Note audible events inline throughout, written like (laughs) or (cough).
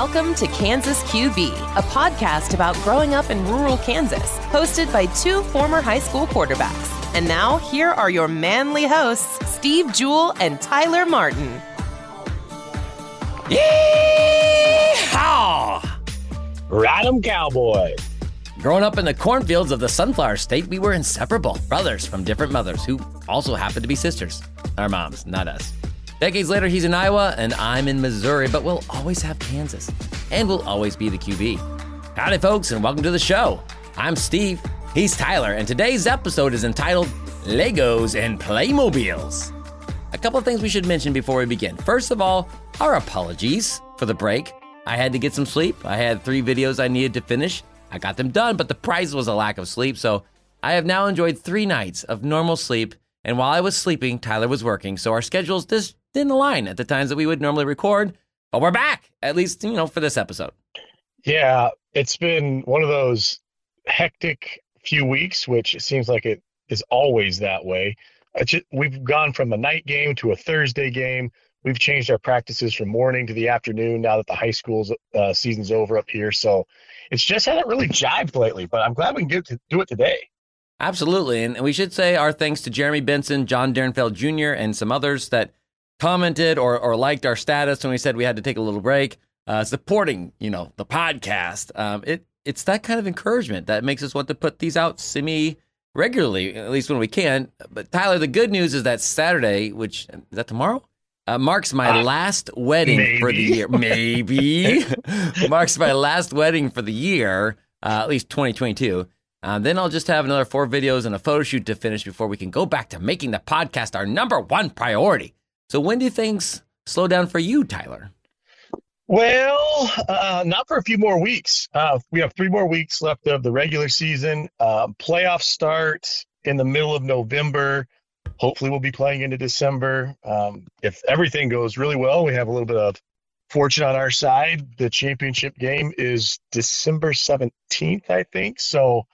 Welcome to Kansas QB, a podcast about growing up in rural Kansas, hosted by two former high school quarterbacks. And now, here are your manly hosts, Steve Juhl and Tyler Martin. Yeehaw! Ride 'em, cowboy. Growing up in the cornfields of the Sunflower State, we were inseparable brothers from different mothers who also happened to be sisters. Our moms, not us. Decades later, he's in Iowa and I'm in Missouri, but we'll always have Kansas. And we'll always be the QB. Howdy, folks, and welcome to the show. I'm Steve, he's Tyler, and today's episode is entitled Legos and Playmobiles. A couple of things we should mention before we begin. First of all, our apologies for the break. I had to get some sleep. I had three videos I needed to finish. I got them done, but the price was a lack of sleep. So I have now enjoyed three nights of normal sleep. And while I was sleeping, Tyler was working. So our schedules just didn't align at the times that we would normally record. But we're back, at least, you know, for this episode. Yeah, it's been one of those hectic few weeks, which it seems like it is always that way. Just, we've gone from a night game to a Thursday game. We've changed our practices from morning to the afternoon now that the high school's uh, season's over up here. So it's just hasn't really jived lately, but I'm glad we can get to do it today. Absolutely. And we should say our thanks to Jeremy Benson, John Derenfeld Jr., and some others that commented or, or liked our status when we said we had to take a little break, uh, supporting, you know, the podcast. Um, it It's that kind of encouragement that makes us want to put these out semi regularly, at least when we can. But Tyler, the good news is that Saturday, which is that tomorrow? Uh, marks my uh, last wedding maybe. for the year. Maybe (laughs) marks my last wedding for the year, uh, at least 2022. Uh, then I'll just have another four videos and a photo shoot to finish before we can go back to making the podcast our number one priority. So when do things slow down for you, Tyler? Well, uh, not for a few more weeks. Uh, we have three more weeks left of the regular season. Uh, playoffs start in the middle of November. Hopefully, we'll be playing into December. Um, if everything goes really well, we have a little bit of fortune on our side. The championship game is December 17th, I think. So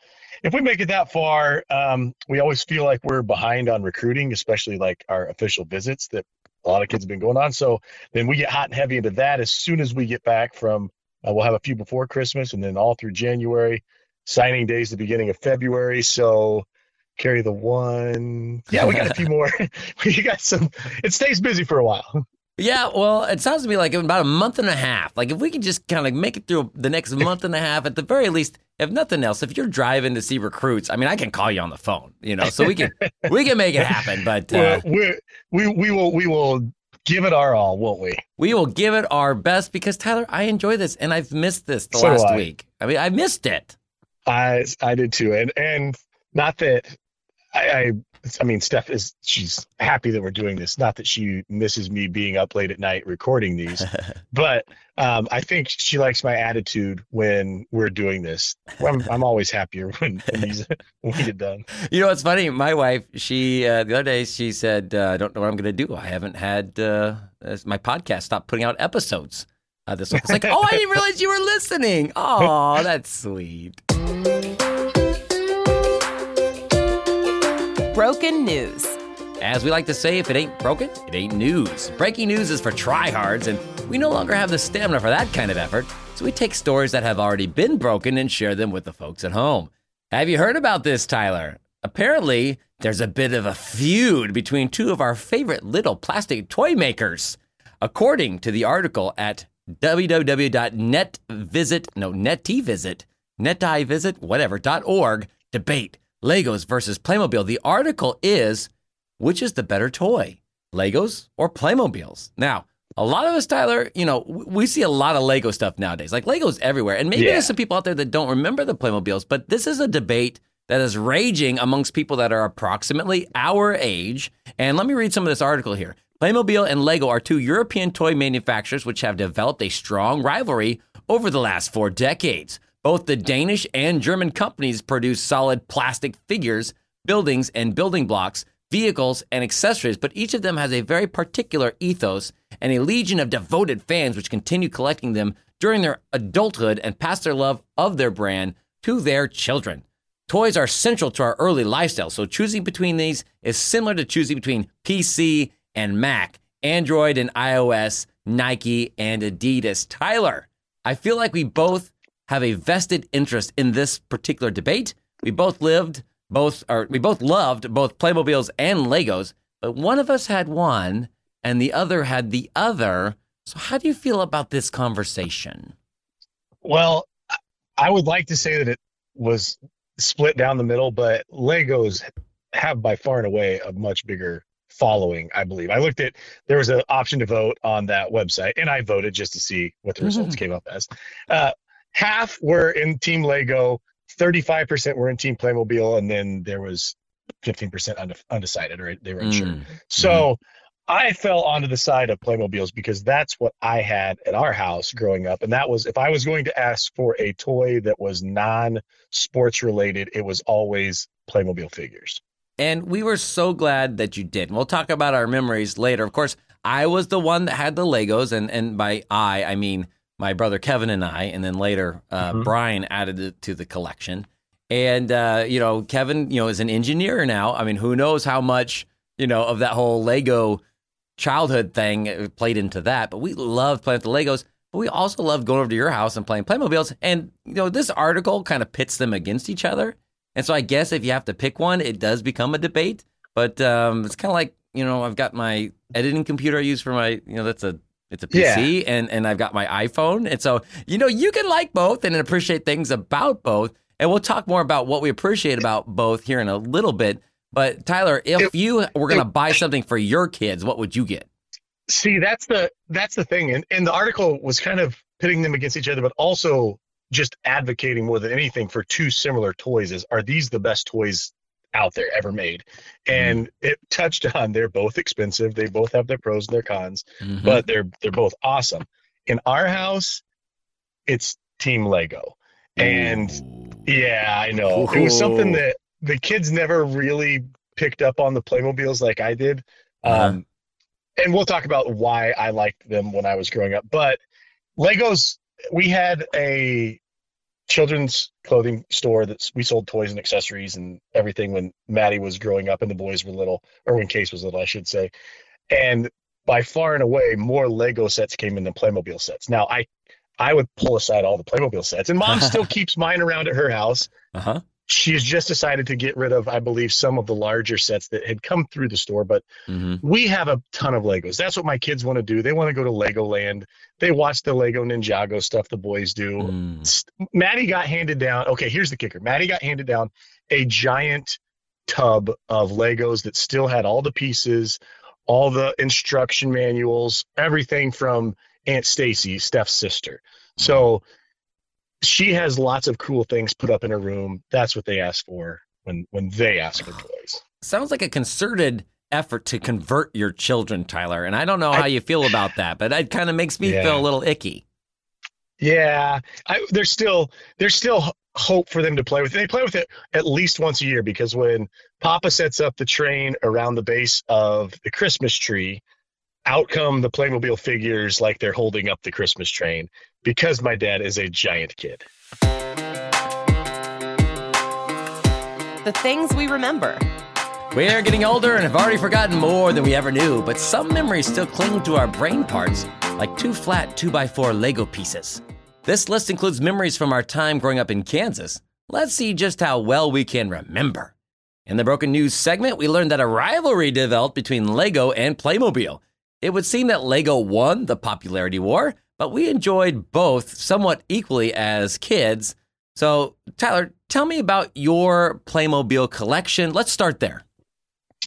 if we make it that far, um, we always feel like we're behind on recruiting, especially like our official visits that a lot of kids have been going on. So then we get hot and heavy into that as soon as we get back from. Uh, we'll have a few before Christmas, and then all through January. Signing days the beginning of February. So carry the one. Yeah, we got a few more. (laughs) we got some. It stays busy for a while. Yeah, well, it sounds to me like in about a month and a half. Like if we can just kind of make it through the next month and a half, at the very least, if nothing else, if you're driving to see recruits, I mean, I can call you on the phone, you know, so we can we can make it happen. But uh, we we we will we will give it our all, won't we? We will give it our best because Tyler, I enjoy this, and I've missed this the so last I. week. I mean, I missed it. I I did too, and and not that I, I mean, Steph is she's happy that we're doing this. Not that she misses me being up late at night recording these, (laughs) but um, I think she likes my attitude when we're doing this. I'm, I'm always happier when, when, these, (laughs) when we get done. You know, it's funny. My wife, she uh, the other day, she said, uh, "I don't know what I'm going to do. I haven't had uh, my podcast stop putting out episodes." Uh, this week. It's like, oh, I didn't realize you were listening. (laughs) Oh, that's sweet. Broken news. As we like to say, if it ain't broken, it ain't news. Breaking news is for tryhards, and we no longer have the stamina for that kind of effort, so we take stories that have already been broken and share them with the folks at home. Have you heard about this, Tyler? Apparently, there's a bit of a feud between two of our favorite little plastic toy makers. According to the article at www.netvisit, no, netvisit, netivisit, whatever.org, debate Legos versus Playmobil. The article is which is the better toy, Legos or Playmobiles? Now, a lot of us, Tyler, you know, we see a lot of Lego stuff nowadays. Like Legos everywhere. And maybe yeah. there's some people out there that don't remember the Playmobiles, but this is a debate that is raging amongst people that are approximately our age. And let me read some of this article here. Playmobil and Lego are two European toy manufacturers which have developed a strong rivalry over the last four decades. Both the Danish and German companies produce solid plastic figures, buildings, and building blocks, vehicles, and accessories, but each of them has a very particular ethos and a legion of devoted fans which continue collecting them during their adulthood and pass their love of their brand to their children. Toys are central to our early lifestyle, so choosing between these is similar to choosing between PC and Mac, Android and iOS, Nike and Adidas. Tyler, I feel like we both have a vested interest in this particular debate. We both lived, both or we both loved both Playmobiles and Legos, but one of us had one and the other had the other. So how do you feel about this conversation? Well, I would like to say that it was split down the middle, but Legos have by far and away a much bigger following, I believe. I looked at there was an option to vote on that website, and I voted just to see what the results came up as. Uh, half were in Team Lego, 35% were in Team Playmobil, and then there was 15% undecided or they were unsure. Mm. So mm-hmm. I fell onto the side of Playmobiles because that's what I had at our house growing up. And that was if I was going to ask for a toy that was non sports related, it was always Playmobil figures. And we were so glad that you did. And we'll talk about our memories later. Of course, I was the one that had the Legos, and, and by I, I mean my brother Kevin and I, and then later uh, mm-hmm. Brian added it to the collection. And, uh, you know, Kevin, you know, is an engineer now. I mean, who knows how much, you know, of that whole Lego childhood thing played into that. But we love playing with the Legos. But we also love going over to your house and playing Playmobiles. And, you know, this article kind of pits them against each other. And so I guess if you have to pick one, it does become a debate. But um, it's kind of like you know I've got my editing computer I use for my you know that's a it's a PC yeah. and and I've got my iPhone. And so you know you can like both and appreciate things about both. And we'll talk more about what we appreciate about both here in a little bit. But Tyler, if you were going to buy something for your kids, what would you get? See, that's the that's the thing, and and the article was kind of pitting them against each other, but also just advocating more than anything for two similar toys is are these the best toys out there ever made and mm-hmm. it touched on they're both expensive they both have their pros and their cons mm-hmm. but they're they're both awesome in our house it's team lego and Ooh. yeah i know Ooh. it was something that the kids never really picked up on the playmobiles like i did uh-huh. um, and we'll talk about why i liked them when i was growing up but legos we had a children's clothing store that we sold toys and accessories and everything when Maddie was growing up and the boys were little, or when Case was little, I should say. And by far and away, more Lego sets came in than Playmobil sets. Now, I I would pull aside all the Playmobil sets, and Mom (laughs) still keeps mine around at her house. Uh-huh she has just decided to get rid of, I believe, some of the larger sets that had come through the store. But mm-hmm. we have a ton of Legos. That's what my kids want to do. They want to go to Legoland. They watch the Lego Ninjago stuff the boys do. Mm. Maddie got handed down. Okay, here's the kicker. Maddie got handed down a giant tub of Legos that still had all the pieces, all the instruction manuals, everything from Aunt Stacy, Steph's sister. So she has lots of cool things put up in her room. That's what they ask for when when they ask for toys. Sounds like a concerted effort to convert your children, Tyler. And I don't know how I, you feel about that, but it kind of makes me yeah. feel a little icky. Yeah, I, there's still there's still hope for them to play with it. They play with it at least once a year because when Papa sets up the train around the base of the Christmas tree, out come the Playmobil figures like they're holding up the Christmas train because my dad is a giant kid. The things we remember. We're getting older and have already forgotten more than we ever knew, but some memories still cling to our brain parts, like two flat 2x4 Lego pieces. This list includes memories from our time growing up in Kansas. Let's see just how well we can remember. In the Broken News segment, we learned that a rivalry developed between Lego and Playmobil. It would seem that Lego won the popularity war, but we enjoyed both somewhat equally as kids. So, Tyler, tell me about your Playmobil collection. Let's start there.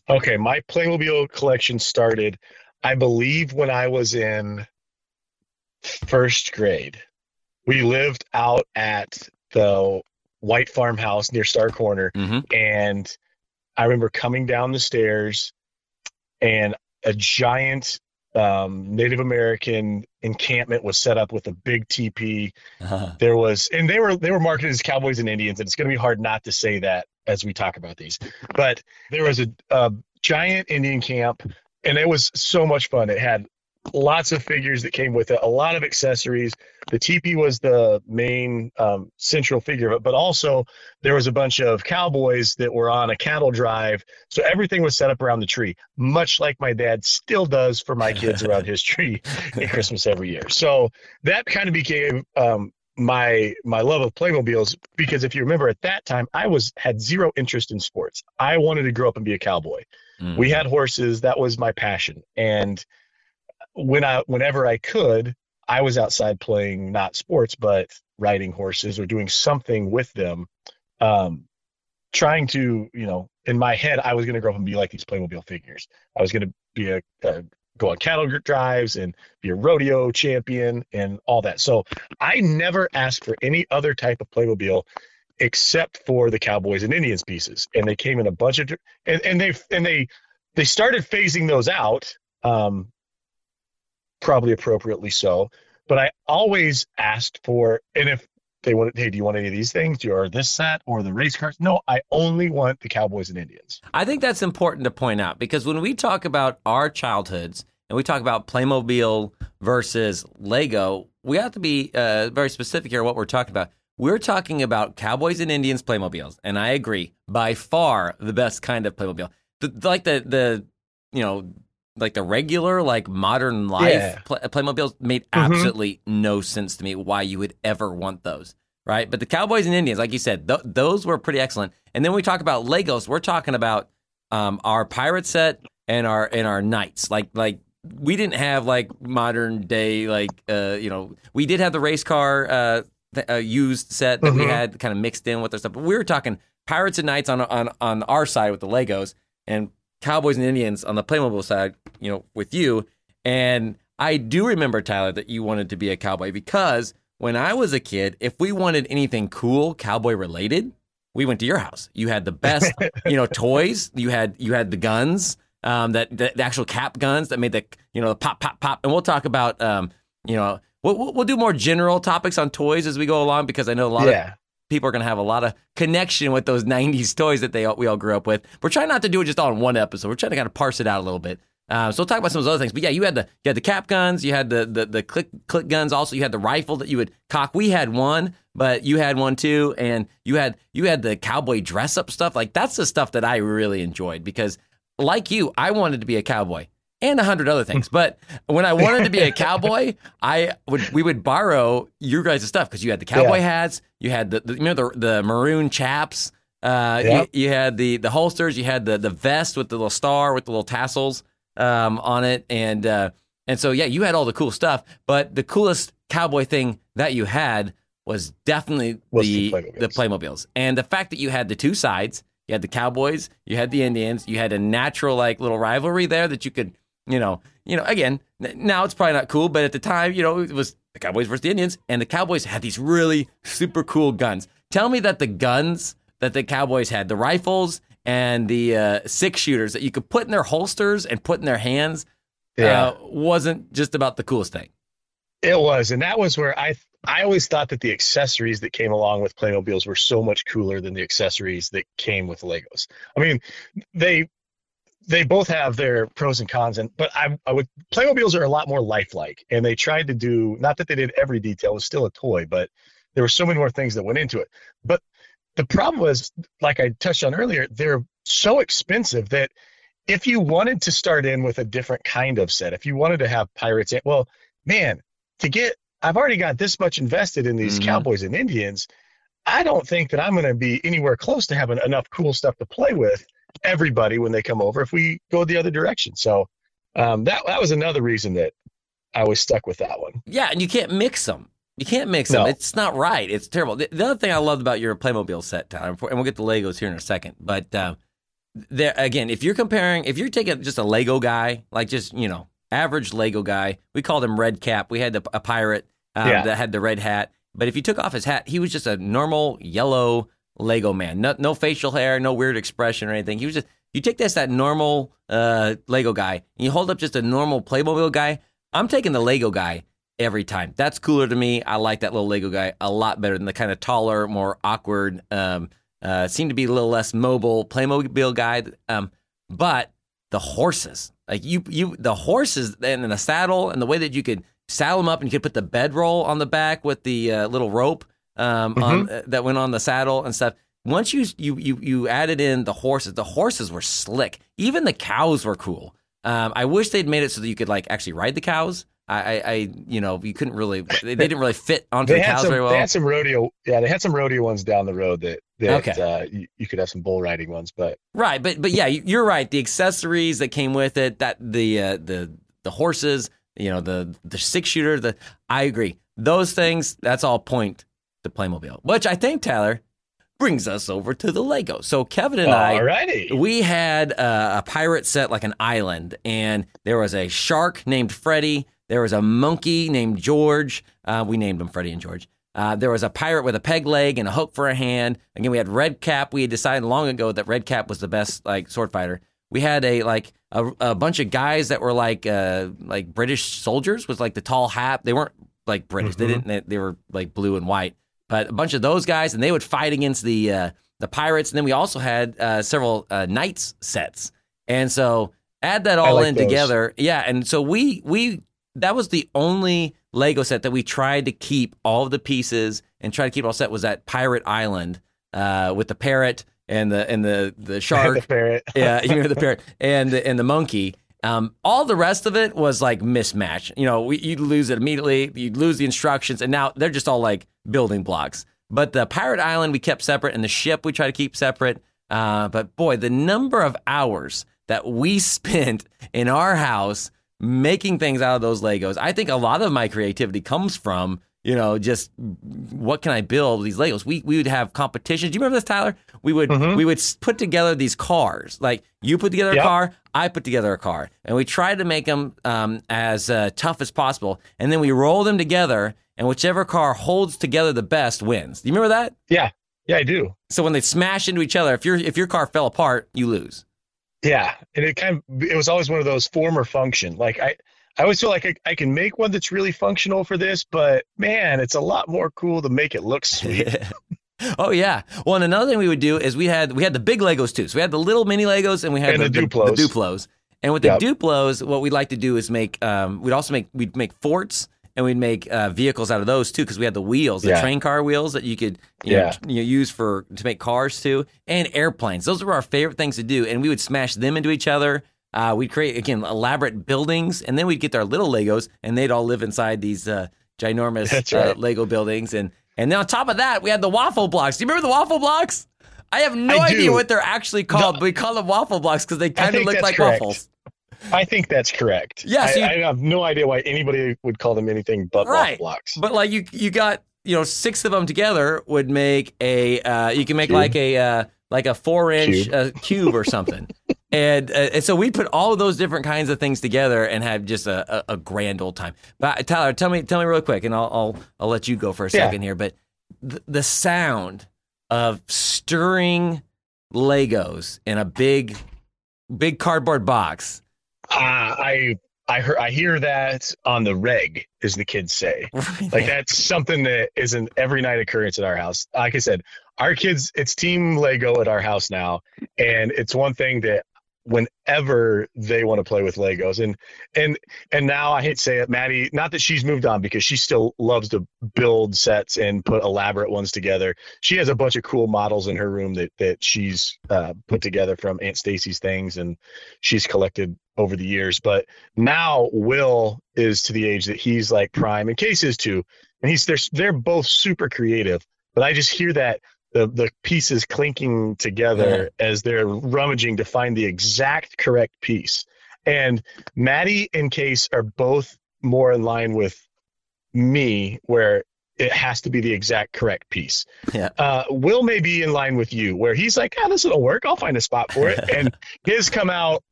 Okay, my Playmobil collection started, I believe, when I was in first grade. We lived out at the White Farmhouse near Star Corner, mm-hmm. and I remember coming down the stairs, and a giant um, Native American encampment was set up with a big teepee. Uh-huh. There was, and they were they were marketed as cowboys and Indians, and it's going to be hard not to say that as we talk about these. But there was a, a giant Indian camp, and it was so much fun. It had lots of figures that came with it, a lot of accessories. The teepee was the main um, central figure of it, but also there was a bunch of cowboys that were on a cattle drive. So everything was set up around the tree, much like my dad still does for my kids around his (laughs) tree at Christmas every year. So that kind of became um, my my love of Playmobiles because if you remember at that time I was had zero interest in sports. I wanted to grow up and be a cowboy. Mm. We had horses, that was my passion. And when I whenever I could, I was outside playing not sports but riding horses or doing something with them. Um, trying to, you know, in my head I was going to grow up and be like these Playmobil figures. I was going to be a, a go on cattle drives and be a rodeo champion and all that. So I never asked for any other type of Playmobil except for the Cowboys and Indians pieces, and they came in a bunch of and, and they and they they started phasing those out, um, probably appropriately so. But I always asked for, and if they wanted, hey, do you want any of these things, or this set, or the race cars? No, I only want the Cowboys and Indians. I think that's important to point out because when we talk about our childhoods and we talk about Playmobil versus Lego, we have to be uh, very specific here what we're talking about. We're talking about Cowboys and Indians Playmobiles, and I agree, by far the best kind of Playmobil. The, like the the you know like the regular like modern life yeah. play, Playmobiles made mm-hmm. absolutely mm-hmm. no sense to me why you would ever want those, right? But the Cowboys and Indians, like you said, th- those were pretty excellent. And then we talk about Legos, we're talking about um, our pirate set and our and our knights, like like we didn't have like modern day like uh, you know we did have the race car uh, th- uh, used set that mm-hmm. we had kind of mixed in with our stuff, but we were talking pirates and knights on on on our side with the Legos and Cowboys and Indians on the Playmobil side, you know, with you. And I do remember Tyler that you wanted to be a cowboy because when I was a kid, if we wanted anything cool cowboy related, we went to your house. You had the best, (laughs) you know, toys. You had you had the guns um, that the, the, actual cap guns that made the you know the pop pop pop. And we'll talk about um, you know we'll, we'll do more general topics on toys as we go along because I know a lot yeah. of people are going to have a lot of connection with those (laughs) 90s toys that they we all grew up with. We're trying not to do it just all in one episode. We're trying to kind of parse it out a little bit. Uh, so we'll talk about some of those other things. But yeah, you had the you had the cap guns, you had the the the click click guns. Also, you had the rifle that you would cock. We had one, but you had one too, and you had you had the cowboy dress up stuff. Like that's the stuff that I really enjoyed because like you, I wanted to be a cowboy and a hundred other things. But when I wanted to be a cowboy, I would we would borrow your guys' stuff because you had the cowboy yeah. hats, you had the, the, you know the the maroon chaps, uh, yep. you, you, had the the holsters, you had the the vest with the little star with the little tassels um, on it, and uh, and so yeah, you had all the cool stuff. But the coolest cowboy thing that you had was definitely was the the Playmobiles. the Playmobiles, and the fact that you had the two sides you had the Cowboys, you had the Indians, you had a natural like little rivalry there that you could, you know, you know. Again, now it's probably not cool, but at the time, you know, it was the Cowboys versus the Indians, and the Cowboys had these really super cool guns. Tell me that the guns that the Cowboys had, the rifles and the uh, six shooters that you could put in their holsters and put in their hands, yeah. uh, wasn't just about the coolest thing. It was, and that was where I I always thought that the accessories that came along with Playmobiles were so much cooler than the accessories that came with Legos. I mean, they they both have their pros and cons, and but I, I would Playmobiles are a lot more lifelike, and they tried to do not that they did every detail; it was still a toy, but there were so many more things that went into it. But the problem was, like I touched on earlier, they're so expensive that if you wanted to start in with a different kind of set, if you wanted to have pirates, well, man, to get I've already got this much invested in these mm-hmm. Cowboys and Indians. I don't think that I'm going to be anywhere close to having enough cool stuff to play with everybody when they come over if we go the other direction. So um, that that was another reason that I was stuck with that one. Yeah, and you can't mix them. You can't mix them. No. It's not right. It's terrible. The, the, other thing I loved about your Playmobil set, Tyler, and we'll get the Legos here in a second, but uh, there again, if you're comparing, if you're taking just a Lego guy, like just you know average Lego guy. We called him Red Cap. We had a, a pirate um, yeah. that had the red hat. But if you took off his hat, he was just a normal yellow Lego man. No, no facial hair, no weird expression or anything. He was just. You take this that normal uh, Lego guy, and you hold up just a normal Playmobil guy. I'm taking the Lego guy every time. That's cooler to me. I like that little Lego guy a lot better than the kind of taller, more awkward, um, uh, seemed to be a little less mobile Playmobil guy. Um, but the horses. Like you, you, the horses and in the saddle and the way that you could saddle them up and you could put the bedroll on the back with the uh, little rope um, mm-hmm. on, uh, that went on the saddle and stuff. Once you, you you you added in the horses, the horses were slick. Even the cows were cool. Um, I wish they'd made it so that you could like actually ride the cows. I, I, you know, you couldn't really. They, didn't really fit onto the cows some, very well. They had some rodeo. Yeah, they had some rodeo ones down the road that that okay. uh, you, you, could have some bull riding ones, but right, but but yeah, you're right. The accessories that came with it, that the uh, the the horses, you know, the the six shooter. The I agree. Those things. That's all point to Playmobil, which I think Tyler brings us over to the Lego. So Kevin and Alrighty. I, we had uh, a pirate set like an island, and there was a shark named Freddy. There was a monkey named George. Uh, we named him Freddy and George. Uh, there was a pirate with a peg leg and a hook for a hand. Again, we had Red Cap. We had decided long ago that Red Cap was the best like sword fighter. We had a like a, a bunch of guys that were like uh, like British soldiers with like the tall hat. They weren't like British. Mm-hmm. They didn't. They, they, were like blue and white. But a bunch of those guys, and they would fight against the uh, the pirates. And then we also had uh, several uh, knights sets. And so add that all like in those. together, yeah. And so we we that was the only Lego set that we tried to keep all of the pieces and try to keep all set was that Pirate Island uh, with the parrot and the and the the (laughs) shark, the parrot, (laughs) yeah, you know the parrot and the, and the monkey. Um, all the rest of it was like mismatch. You know, we, you'd lose it immediately. You'd lose the instructions, and now they're just all like building blocks. But the pirate island we kept separate, and the ship we try to keep separate. Uh, but boy, the number of hours that we (laughs) spent in our house making things out of those Legos. I think a lot of my creativity comes from you know just what can I build these Legos. We we would have competitions. Do you remember this, Tyler? We would mm-hmm. we would put together these cars. Like you put together a car, I put together a car, and we tried to make them um, as uh, tough as possible. And then we roll them together, and whichever car holds together the best wins. Do you remember that? Yeah, yeah, I do. So when they smash into each other, if your if your car fell apart, you lose. Yeah, and it kind of it was always one of those form or function. Like I, I always feel like I, I can make one that's really functional for this, but man, it's a lot more cool to make it look (laughs) sweet. (laughs) oh yeah. Well, and another thing we would do is we had we had the big Legos too. So we had the little mini Legos and we had and the, the, Duplos. The, the Duplos. And with the yep. Duplos, what we'd like to do is make um, we'd also make we'd make forts and we'd make uh, vehicles out of those too because we had the wheels, the yeah. train car wheels that you could you yeah. know, you know, use for to make cars too, and airplanes. Those were our favorite things to do, and we would smash them into each other. Uh, we'd create again elaborate buildings, and then we'd get our little Legos, and they'd all live inside these uh, ginormous uh. Lego buildings. And and then on top of that, we had the waffle blocks. Do you remember the waffle blocks? I have no I idea do. what they're actually called, no. but we call them waffle blocks because they kind of look like correct. waffles. I think that's correct. Yes, yeah, so I, I, have no idea why anybody would call them anything but right. blocks. But like you, you got you know six of them together would make a uh, you can make cube. like a uh, like a four inch cube, uh, cube or something. (laughs) and, uh, and so we put all of those different kinds of things together and have just a, a, a grand old time. But uh, Tyler, tell me tell me real quick, and I'll I'll, I'll let you go for a yeah. second here. But th- the sound of stirring Legos in a big big cardboard box uh, I I hear I hear that on the reg, as the kids say. (laughs) like that's something that is an every night occurrence at our house. Like I said, our kids, it's team Lego at our house now, and it's one thing that whenever they want to play with Legos. And and and now I hate to say it, Maddie, not that she's moved on because she still loves to build sets and put elaborate ones together. She has a bunch of cool models in her room that that she's uh, put together from Aunt Stacy's things and she's collected over the years. But now Will is to the age that he's like prime and Case is too. And he's they're they're both super creative. But I just hear that the the pieces clinking together yeah. as they're rummaging to find the exact correct piece. And Maddie and Case are both more in line with me, where it has to be the exact correct piece. Yeah. Uh, Will may be in line with you, where he's like, "Ah, this will work. I'll find a spot for it." (laughs) and his come out.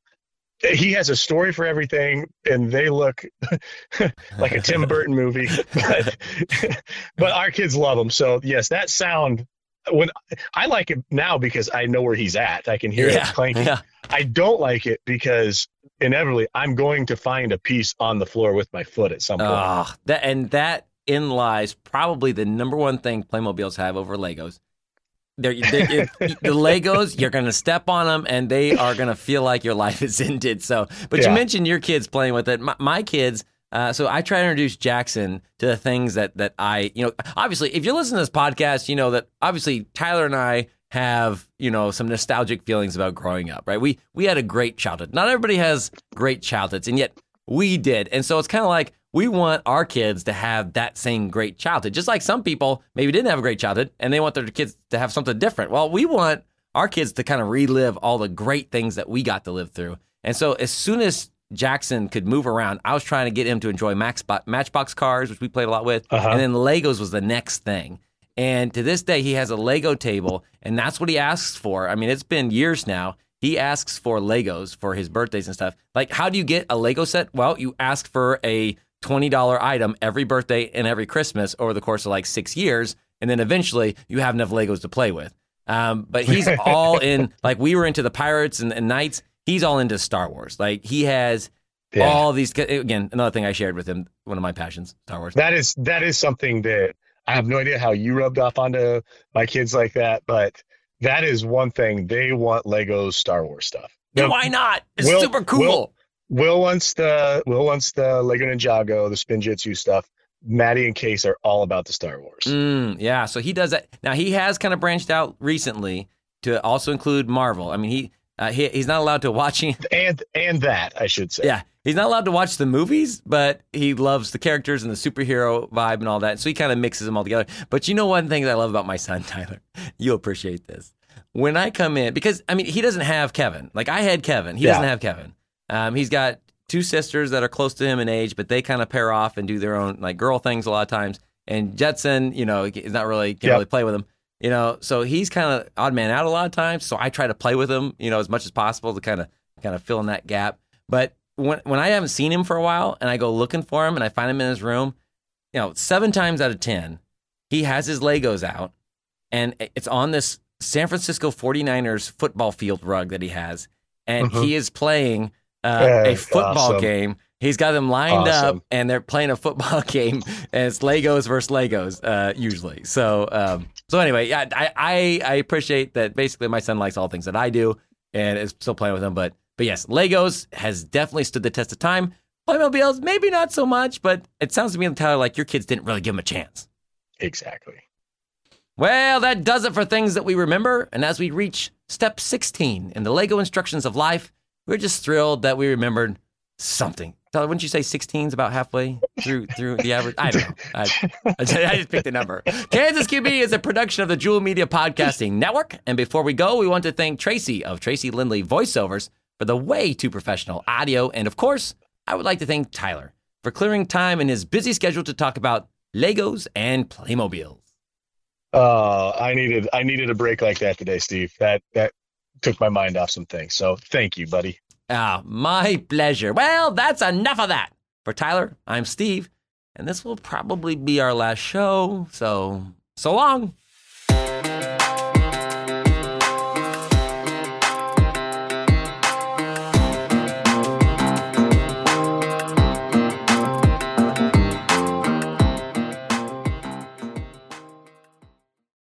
He has a story for everything, and they look (laughs) like a Tim Burton movie. (laughs) But, but our kids love them. So yes, that sound when I like it now because I know where he's at. I can hear yeah, it clanking. Yeah. I don't like it because inevitably I'm going to find a piece on the floor with my foot at some point. Uh, that and that in lies probably the number one thing Playmobiles have over Legos. they're, they're, (laughs) the Legos, you're going to step on them and they are going to feel like your life is ended. So, but yeah. you mentioned your kids playing with it. My, my kids, uh, so I try to introduce Jackson to the things that that I, you know, obviously, if you're listening to this podcast, you know that obviously Tyler and I have, you know, some nostalgic feelings about growing up, right? We we had a great childhood. Not everybody has great childhoods, and yet we did. And so it's kind of like we want our kids to have that same great childhood. Just like some people maybe didn't have a great childhood and they want their kids to have something different. Well, we want our kids to kind of relive all the great things that we got to live through. And so as soon as Jackson could move around, I was trying to get him to enjoy Max, Matchbox cars, which we played a lot with. Uh-huh. And then Legos was the next thing. And to this day, he has a Lego table, and that's what he asks for. I mean, it's been years now. He asks for Legos for his birthdays and stuff. Like, how do you get a Lego set? Well, you ask for a $20 item every birthday and every Christmas over the course of like six years. And then eventually you have enough Legos to play with. Um, but he's (laughs) all in, like, we were into the Pirates and, and Knights. He's all into Star Wars. Like, he has yeah. all these, again, another thing I shared with him, one of my passions, Star Wars. That is, that is something that I have no idea how you rubbed off onto my kids like that, but that is one thing they want Legos Star Wars stuff. Now, why not? It's Will, super cool. Will, Will wants the Will wants the Lego Ninjago, the Spinjitzu stuff. Maddie and Case are all about the Star Wars. Mm, yeah, so he does that. Now he has kind of branched out recently to also include Marvel. I mean, he, uh, he he's not allowed to watching (laughs) and and that I should say. Yeah, he's not allowed to watch the movies, but he loves the characters and the superhero vibe and all that. So he kind of mixes them all together. But you know one thing that I love about my son (laughs) Tyler, you'll appreciate this. When I come in, because I mean he doesn't have Kevin. Like I had Kevin, he yeah. doesn't have Kevin. Um, he's got two sisters that are close to him in age, but they kind of pair off and do their own like girl things a lot of times. And Jetson, you know, is not really can't yep. really play with him. You know, so he's kind of odd man out a lot of times. So I try to play with him, you know, as much as possible to kind of kind of fill in that gap. But when when I haven't seen him for a while and I go looking for him and I find him in his room, you know, seven times out of ten, he has his Legos out and it's on this San Francisco 49ers football field rug that he has. And mm-hmm. he is playing uh, a football awesome. game. He's got them lined awesome. up, and they're playing a football (laughs) game, and it's Legos versus Legos uh, usually. So, um, so anyway, yeah, I, I, I appreciate that. Basically, my son likes all things that I do, and is still playing with them. But but yes, Legos has definitely stood the test of time. Playmobiles, maybe not so much, but it sounds to me, Tyler, like your kids didn't really give them a chance. Exactly. Well, that does it for things that we remember. And as we reach step 16 in the Lego instructions of life, we're just thrilled that we remembered something. Tyler, wouldn't you say 16 is about halfway through through the average? I don't know. I, I just picked a number. Kansas QB is a production of the Juhl Media Podcasting Network. And before we go, we want to thank Tracy of Tracy Lindley Voiceovers for the way too professional audio. And of course, I would like to thank Tyler for clearing time in his busy schedule to talk about Legos and Playmobiles. Uh, I needed I needed a break like that today, Steve. That that took my mind off some things. So thank you, buddy. Ah, my pleasure. Well, that's enough of that. For Tyler, I'm Steve, and this will probably be our last show. So, so long.